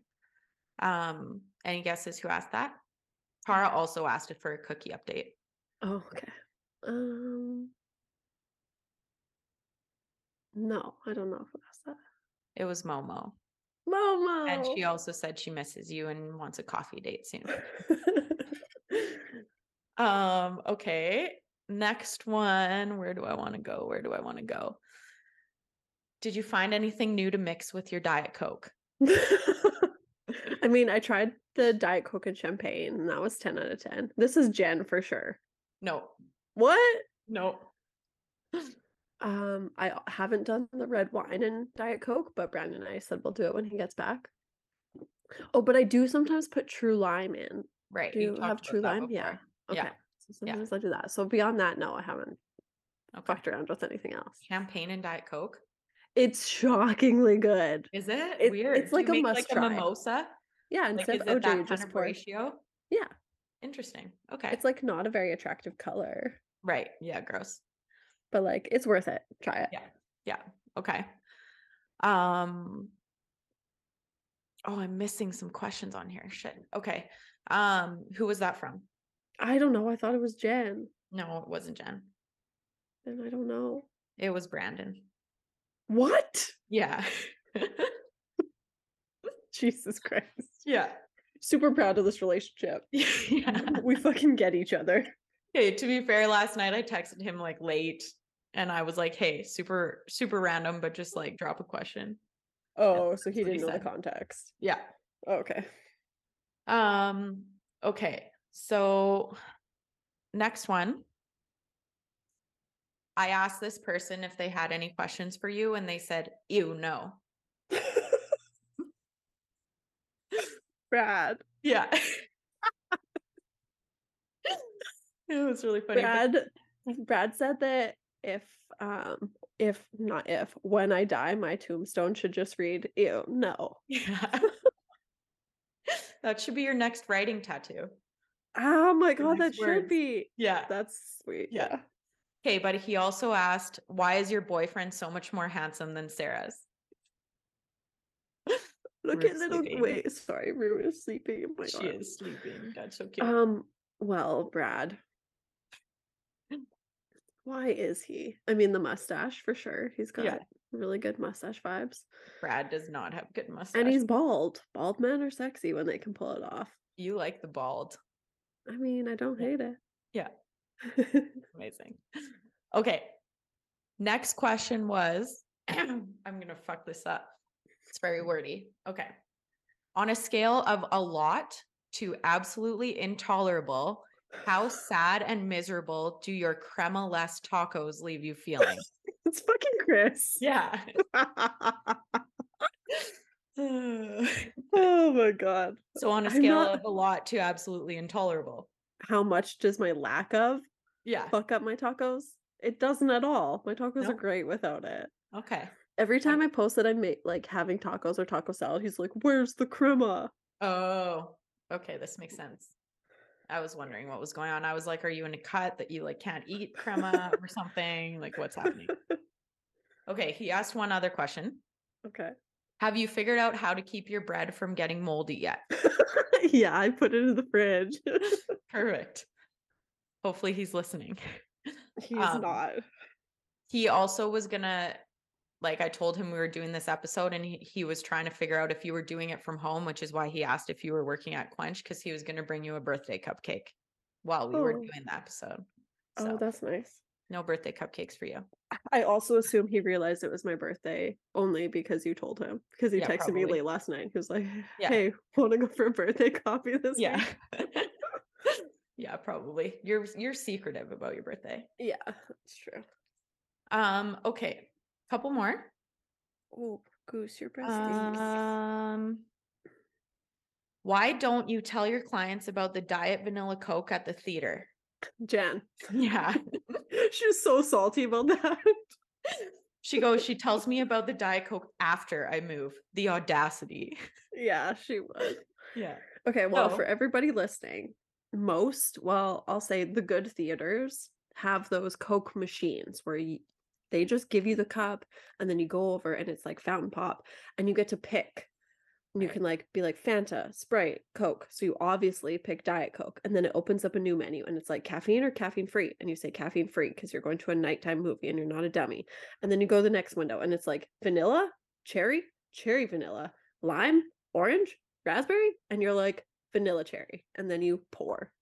Um, any guesses who asked that? Tara also asked it for a cookie update. Oh, okay. Um, no, I don't know who asked that. It was Momo. Momo. And she also said she misses you and wants a coffee date soon. Um, okay. Next one. Where do I want to go? Where do I want to go? Did you find anything new to mix with your Diet Coke? I mean, I tried the Diet Coke and champagne, and that was 10 out of 10. This is Jen for sure. No, What? no. Um, I haven't done the red wine and Diet Coke, but Brandon and I said we'll do it when he gets back. Oh, but I do sometimes put true lime in. Right. Do you have true lime? Yeah. Okay. Yeah. So Yeah. sometimes I do that. So beyond that, no, I haven't Okay. fucked around with anything else. Champagne and Diet Coke. It's shockingly good. Is it It- weird? it's Do like a must like try. a mimosa. Yeah, Like, instead is of OJ, that you kind just pour. ratio? Yeah, Interesting. Okay. it's like not a very attractive color, right. Yeah. Gross. But like it's worth it. Try it. Yeah. Yeah. Okay. Um. Oh, I'm missing some questions on here. Shit. Okay. Um, who was that from? I don't know. I thought it was Jen, No, it wasn't Jen. and I don't know It was Brandon. what. Yeah. Jesus Christ. yeah. Super proud of this relationship. yeah. We fucking get each other. Hey, to be fair, last night I texted him like late and I was like, hey, super, super random, but just like drop a question. Oh, so he didn't know the context. Yeah. Okay. Um, okay. So next one. I asked this person if they had any questions for you, and they said, ew, no. Brad. Yeah. it was really funny. Brad Brad said that if um if not if when I die my tombstone should just read ew no. Yeah. that should be your next writing tattoo. Oh my god that next should be. Yeah. That's sweet. Yeah. Okay, but he also asked, why is your boyfriend so much more handsome than Sarah's? Look at little sleeping. wait, sorry, Rue is sleeping. Oh my she god. is sleeping. That's so cute. Um well, Brad. Why is he? I mean the mustache for sure. He's got Yeah. really good mustache vibes. Brad does not have good mustache. And he's bald. Bald men are sexy when they can pull it off. you like the bald. I mean, I don't hate it. Yeah. Amazing. Okay. Next question was I'm going to fuck this up. It's very wordy. Okay. On a scale of a lot to absolutely intolerable, how sad and miserable do your crema less tacos leave you feeling? it's fucking Chris. yeah. oh my god. so on a scale not- of a lot to absolutely intolerable. How much does my lack of Yeah. fuck up my tacos? It doesn't at all. My tacos are great without it. Okay. Every time I post that I'm like having tacos or taco salad, he's like, "Where's the crema?" Oh, okay, this makes sense. I was wondering what was going on. I was like, are you in a cut that you like can't eat crema or something? Like what's happening? Okay, he asked one other question. Okay. Have you figured out how to keep your bread from getting moldy yet? yeah, I put it in the fridge. Perfect. Hopefully he's listening. He's Um, not. He also was gonna like I told him we were doing this episode and he, he was trying to figure out if you were doing it from home, which is why he asked if you were working at Quench because he was gonna bring you a birthday cupcake while we were Oh. doing the episode. Oh, So that's nice. no birthday cupcakes for you. I also assume he realized it was my birthday only because you told him. Because he Yeah, texted me late last night. He was like, Yeah. "Hey, want to go for a birthday coffee this Yeah. week?" yeah, probably. You're you're secretive about your birthday. Yeah, that's true. Um, okay. Couple more. Oh, goose, your breast. Um why don't you tell your clients about the diet vanilla coke at the theater? Jen. Yeah. she was so salty about that. She goes, she tells me about the diet coke after I move. The audacity. yeah, she would. Yeah. Okay, well, So- for everybody listening, most, well, I'll say the good theaters have those Coke machines where you, they just give you the cup and then you go over and it's like fountain pop and you get to pick. And you can like be like Fanta, Sprite, Coke. So you obviously pick Diet Coke and then it opens up a new menu and it's like caffeine or caffeine free. And you say caffeine free because you're going to a nighttime movie and you're not a dummy. And then you go to the next window and it's like vanilla, cherry, cherry vanilla, lime, orange, raspberry. And you're like vanilla cherry. And then you pour.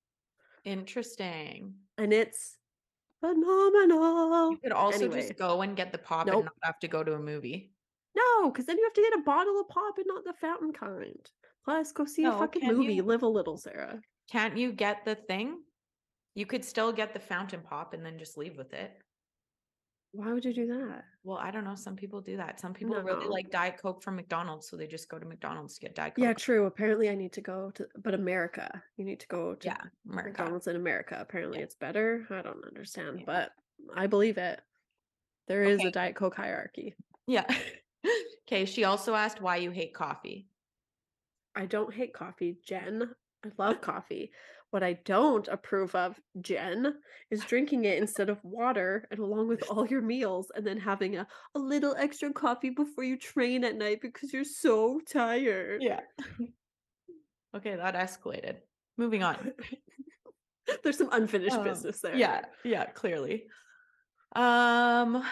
Interesting. And it's phenomenal. You could also Anyway. just go and get the pop Nope. and not have to go to a movie. No, because then you have to get a bottle of pop and not the fountain kind. Plus, go see a fucking movie. you? Live a little, Sarah. Can't you get the thing? You could still get the fountain pop and then just leave with it. Why would you do that? Well, I don't know. Some people do that. Some people really like Diet Coke from McDonald's, so they just go to McDonald's to get Diet Coke. Yeah, true. Apparently, I need to go to, but America. You need to go to yeah, America. McDonald's in America. Apparently, Yeah. it's better. I don't understand, Yeah. but I believe it. There is Okay. a Diet Coke hierarchy. Yeah. okay. She also asked why you hate coffee. I don't hate coffee, Jen. I love coffee. What I don't approve of, Jen, is drinking it instead of water and along with all your meals and then having a, a little extra coffee before you train at night because you're so tired. Yeah. okay, that escalated. Moving on. There's some unfinished Um, business there. Yeah, yeah, clearly. Um,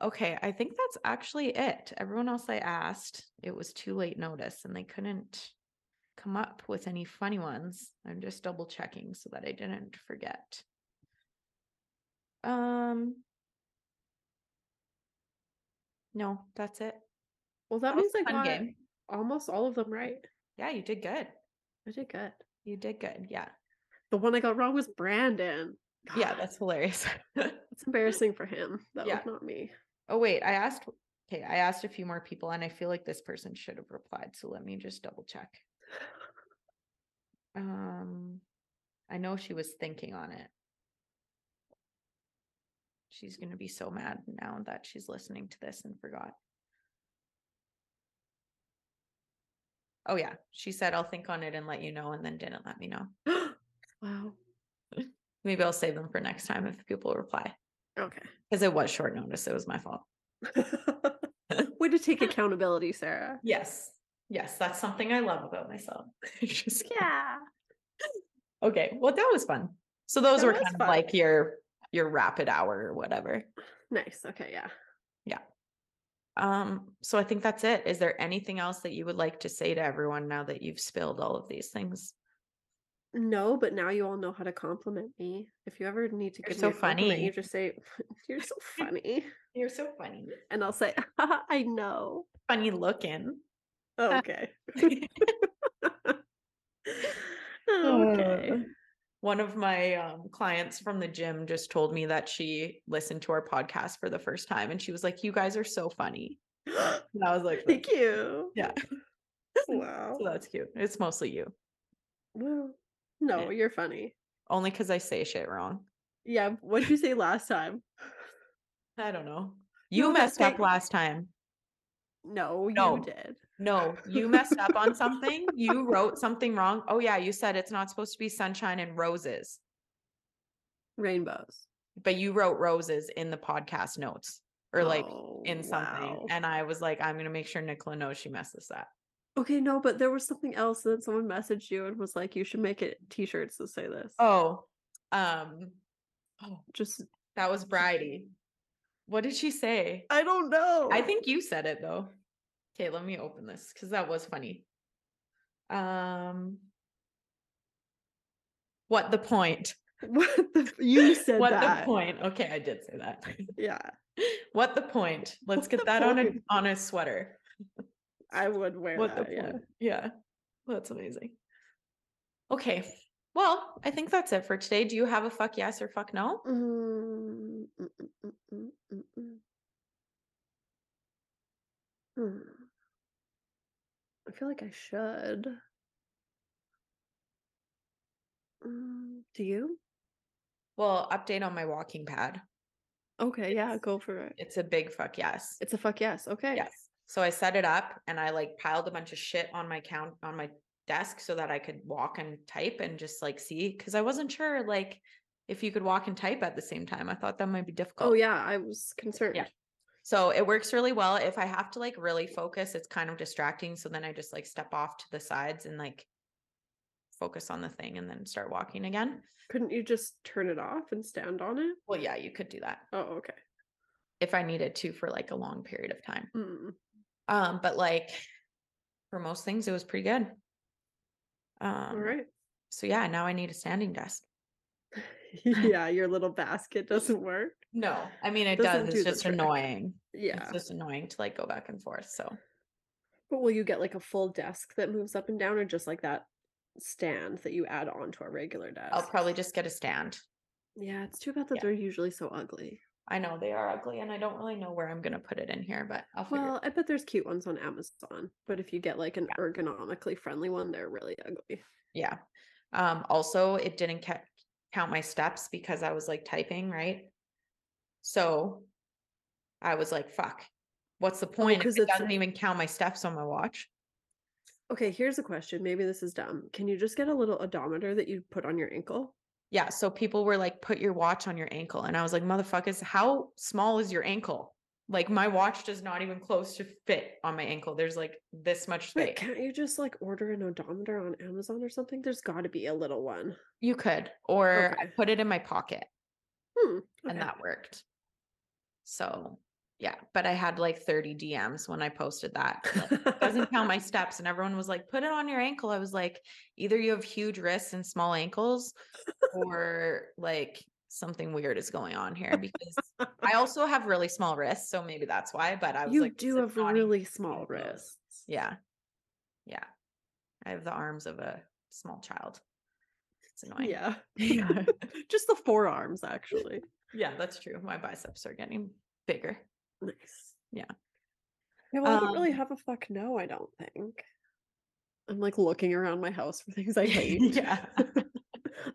okay, I think that's actually it. Everyone else I asked, it was too late notice and they couldn't come up with any funny ones. I'm just double checking so that I didn't forget. Um No, that's it. Well, that That was means I got game. almost all of them right. Yeah, you did good. I did good. You did good. Yeah. The one I got wrong was Brandon. Yeah, that's hilarious. it's embarrassing for him. That Yeah. was not me. Oh wait, I asked okay, I asked a few more people and I feel like this person should have replied. So let me just double check. Um I know she was thinking on it. She's going to be so mad now that she's listening to this and forgot. Oh yeah, she said I'll think on it and let you know and then didn't let me know. wow. Maybe I'll save them for next time if people reply. Okay. Because it was short notice. It was my fault. Way to take accountability, Sarah. Yes. Yes, that's something I love about myself. Just. Yeah. Okay, well that was fun. So those That were kind fun. of like your your rapid hour or whatever. Nice. Okay. Yeah. Yeah. Um, so I think that's it. Is there anything else that you would like to say to everyone now that you've spilled all of these things? No, but now you all know how to compliment me. If you ever need to You're give so me a compliment, funny. you just say, "You're so funny," You're so funny. and I'll say, "I know." Funny looking. Oh, okay. okay. Uh, One of my um, clients from the gym just told me that she listened to our podcast for the first time and she was like, You guys are so funny. And I was like, Thank you. Yeah. Wow. So that's cute. It's mostly you. Well, no, Yeah. you're funny. Only because I say shit wrong. Yeah. What did you say last time? I don't know. You No, messed up last time. No, No. you did. No, you messed up on something. You wrote something wrong. Oh, yeah. You said it's not supposed to be sunshine and roses, Rainbows. but you wrote roses in the podcast notes. or like Oh, in something. wow. And I was like, I'm gonna make sure Nicola knows she messes that. Okay, no, but there was something else that someone messaged you and was like, you should make it t-shirts to say this. Oh, um, oh, Just that was Bridie. What did she say? I don't know. I think you said it though. Okay, let me open this because that was funny. Um, what the point? what the, you said what that. the point? Okay, I did say that. Yeah, what the point? Let's What get the that on a on a sweater. I would wear What the that. Yeah. point? Yeah, that's amazing. Okay, well, I think that's it for today. Do you have a fuck yes or fuck no? Mm, mm, mm, mm, mm, mm, mm. Hmm. I feel like I should. Mm, do you? Well, update on my walking pad. Okay, yeah, go for it. It's a big fuck yes. It's a fuck yes. Okay. Yes. So I set it up and I like piled a bunch of shit on my count on my desk so that I could walk and type and just like see because I wasn't sure like if you could walk and type at the same time. I thought that might be difficult. Oh yeah, I was concerned. So it works really well. If I have to like really focus, it's kind of distracting. So then I just like step off to the sides and like focus on the thing and then start walking again. Couldn't you just turn it off and stand on it? Well, yeah, you could do that Oh, okay. if I needed to for like a long period of time. Mm. Um, but like for most things, it was pretty good. Um, All right. So yeah, now I need a standing desk. yeah, your little basket doesn't work. No, I mean it Doesn't does. It's the just annoying. Yeah. It's just annoying to like go back and forth. So But will you get like a full desk that moves up and down or just like that stand that you add onto a regular desk? I'll probably just get a stand. Yeah, it's too bad that Yeah. they're usually so ugly. I know they are ugly and I don't really know where I'm gonna put it in here, but I'll Well, I bet there's cute ones on Amazon, but if you get like an ergonomically friendly one, they're really ugly. yeah. Um, also it didn't ca- count my steps because I was like typing, right? So I was like, fuck, what's the point? if 'cause it doesn't even count my steps on my watch. Okay, here's a question. Maybe this is dumb. Can you just get a little odometer that you put on your ankle? Yeah. So people were like, put your watch on your ankle. And I was like, motherfuckers, how small is your ankle? Like my watch does not even close to fit on my ankle. There's like this much space. Wait, can't you just like order an odometer on Amazon or something? There's got to be a little one. You could, or I put it in my pocket Hmm. and that worked. So yeah, but I had like 30 DMs when I posted that. like, doesn't count my steps. And everyone was like, put it on your ankle. I was like, either you have huge wrists and small ankles, or like something weird is going on here because I also have really small wrists. So maybe that's why. But I was you like, do have really small wrists. Yeah. Yeah. I have the arms of a small child. It's annoying. Yeah. Yeah. just the forearms, actually. Yeah, that's true. My biceps are getting bigger. Nice. Yeah. Yeah, well, I don't really Um, have a fuck no, I don't think. I'm like looking around my house for things I hate. yeah.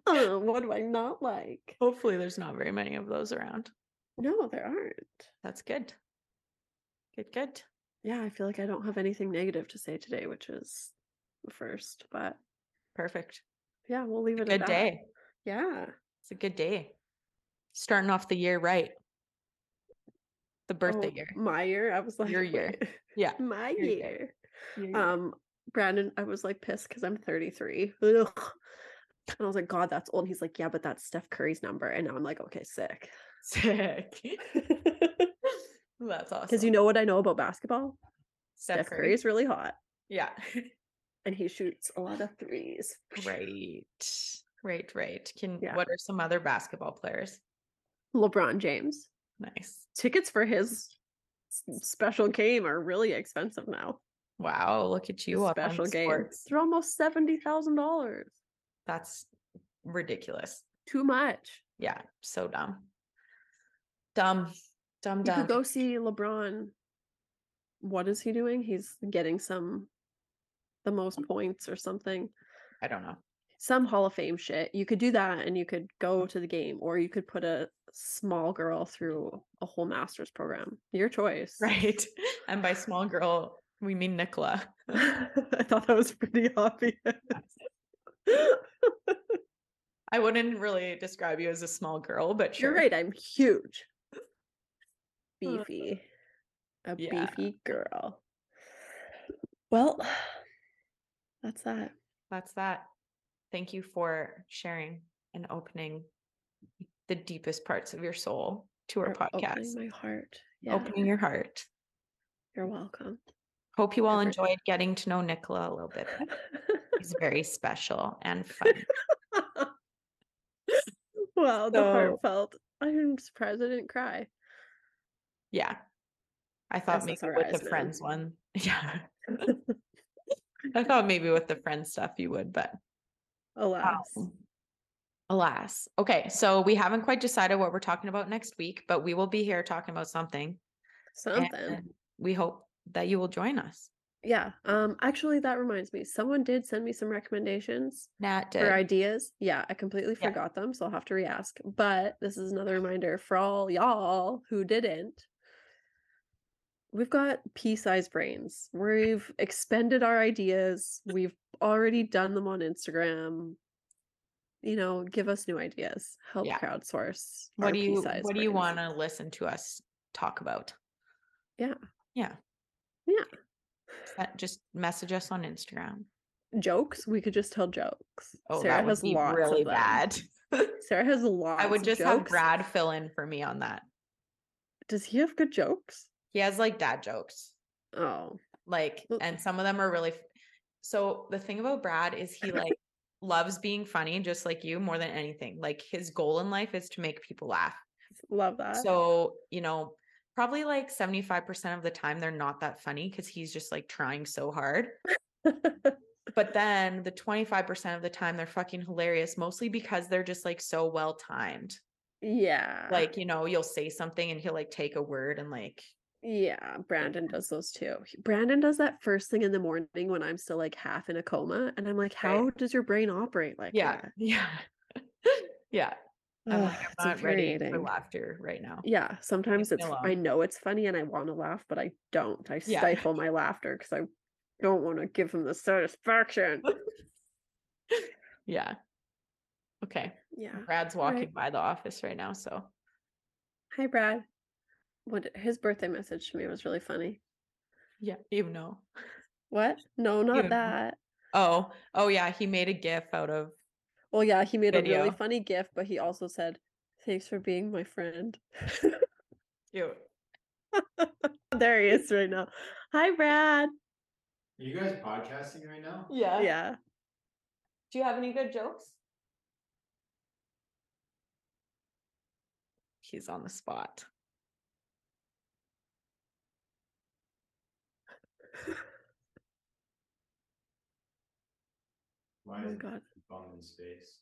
oh, what do I not like? Hopefully there's not very many of those around. No, there aren't. That's good. Good, good. Yeah, I feel like I don't have anything negative to say today, which is the first. But Perfect. yeah, we'll leave it Good at that. day. Yeah. It's a good day. Starting off the year right. The birthday Oh, year. My year. I was like, Your year. "Wait, Yeah. My your year. year. Your. Um, Brandon, I was like pissed because I'm 33. Ugh. And I was like, God, that's old. He's like, Yeah, but that's Steph Curry's number. And now I'm like, okay, sick. Sick. That's awesome. Because you know what I know about basketball? Steph, Steph Curry. Curry's really hot. Yeah. And he shoots a lot of threes. right. Right, right. Can Yeah. what are some other basketball players? LeBron James. Nice. Tickets for his special game are really expensive now. Wow, look at you special game. sports. They're almost seventy thousand dollars. That's ridiculous. Too much. Yeah, so dumb. Dumb. Dumb dumb. You could go see LeBron. What is he doing? He's getting some the most points or something. I don't know. Some Hall of Fame shit. You could do that and you could go to the game, or you could put a small girl through a whole master's program. Your choice. Right. And by small girl, we mean Nicola. I thought that was pretty obvious. I wouldn't really describe you as a small girl, but sure. You're right. I'm huge. Uh. beefy. A Yeah. beefy girl. Well, that's that. That's that. Thank you for sharing and opening the deepest parts of your soul to our Or podcast. Opening my heart. Yeah. Opening your heart. You're welcome. Hope you all Ever- enjoyed getting to know Nicola a little bit. He's very special and fun. wow, the heartfelt. I'm surprised I didn't cry. Yeah. I thought maybe with the friends one. Yeah. I thought maybe with the friends stuff you would, but Alas. um, alas. Okay. So we haven't quite decided what we're talking about next week, but we will be here talking about something. Something. we hope that you will join us. Yeah. Um, actually that reminds me. Someone did send me some recommendations Nat did. for ideas. Yeah, I completely Yeah. forgot them, so I'll have to re-ask. But this is another reminder for all y'all who didn't. We've got pea-sized brains. We've expended our ideas. We've already done them on Instagram. You know, give us new ideas. Help Yeah. crowdsource. what do you what do you want to listen to us talk about? Yeah. Yeah. Yeah. Just message us on Instagram. Jokes? We could just tell jokes. Oh, Sarah that would has be lots really of bad. Sarah has lots. I would just have. Brad fill in for me on that. Does he have good jokes? He has like dad jokes. Oh, Like, and some of them are really f- so the thing about Brad is he like loves being funny just like you more than anything. Like his goal in life is to make people laugh. love that. So, you know, probably like 75% of the time they're not that funny because he's just like trying so hard. But then the 25% of the time they're fucking hilarious, mostly because they're just like so well timed. yeah. Like, you know, you'll say something and he'll like take a word and like, yeah, Brandon does those too. Brandon does that first thing in the morning when I'm still like half in a coma. And I'm like, Right. how does your brain operate like yeah, that? yeah, yeah. I'm like, I'm not ready for laughter right now. Yeah, sometimes me it's alone. I know it's funny and I want to laugh, but I don't. I Yeah. stifle my laughter because I don't want to give him the satisfaction. Yeah. Okay. yeah. Brad's All right. walking by the office right now. So, Hi, Brad. What his birthday message to me was really funny. yeah, you know. What? No, not know. that. Oh, oh, yeah. He made a gif out of, Well, yeah, he made a really funny gif, but he also said, "Thanks for being my friend." you. there he is right now. Hi, Brad. Are you guys podcasting right now? Yeah. Yeah. Do you have any good jokes? He's on the spot. Why Oh, is God. bum in space?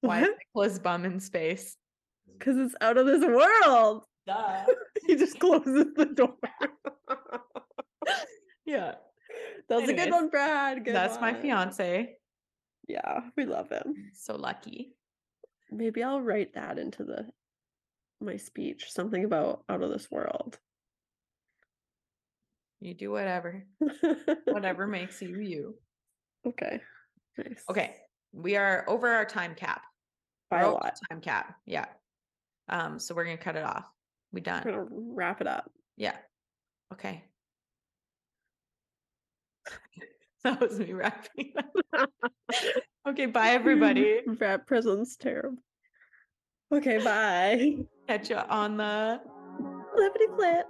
Why is What? Nicola's bum in space? Because it's out of this world. Duh. He just closes the door. yeah. that was a good one, Brad. Good That's my fiance. Yeah, we love him. So lucky. Maybe I'll write that into the my speech. Something about out of this world. You do whatever. Whatever makes you you. Okay. Nice. Okay. We are over our time cap. By We're a lot. Time cap. Yeah. Um, so we're gonna cut it off. We done. We're gonna wrap it up. Yeah. Okay. that was me wrapping up. okay, bye everybody. Wrap presents terrible. Okay, bye. Catch you on the Flippity flip.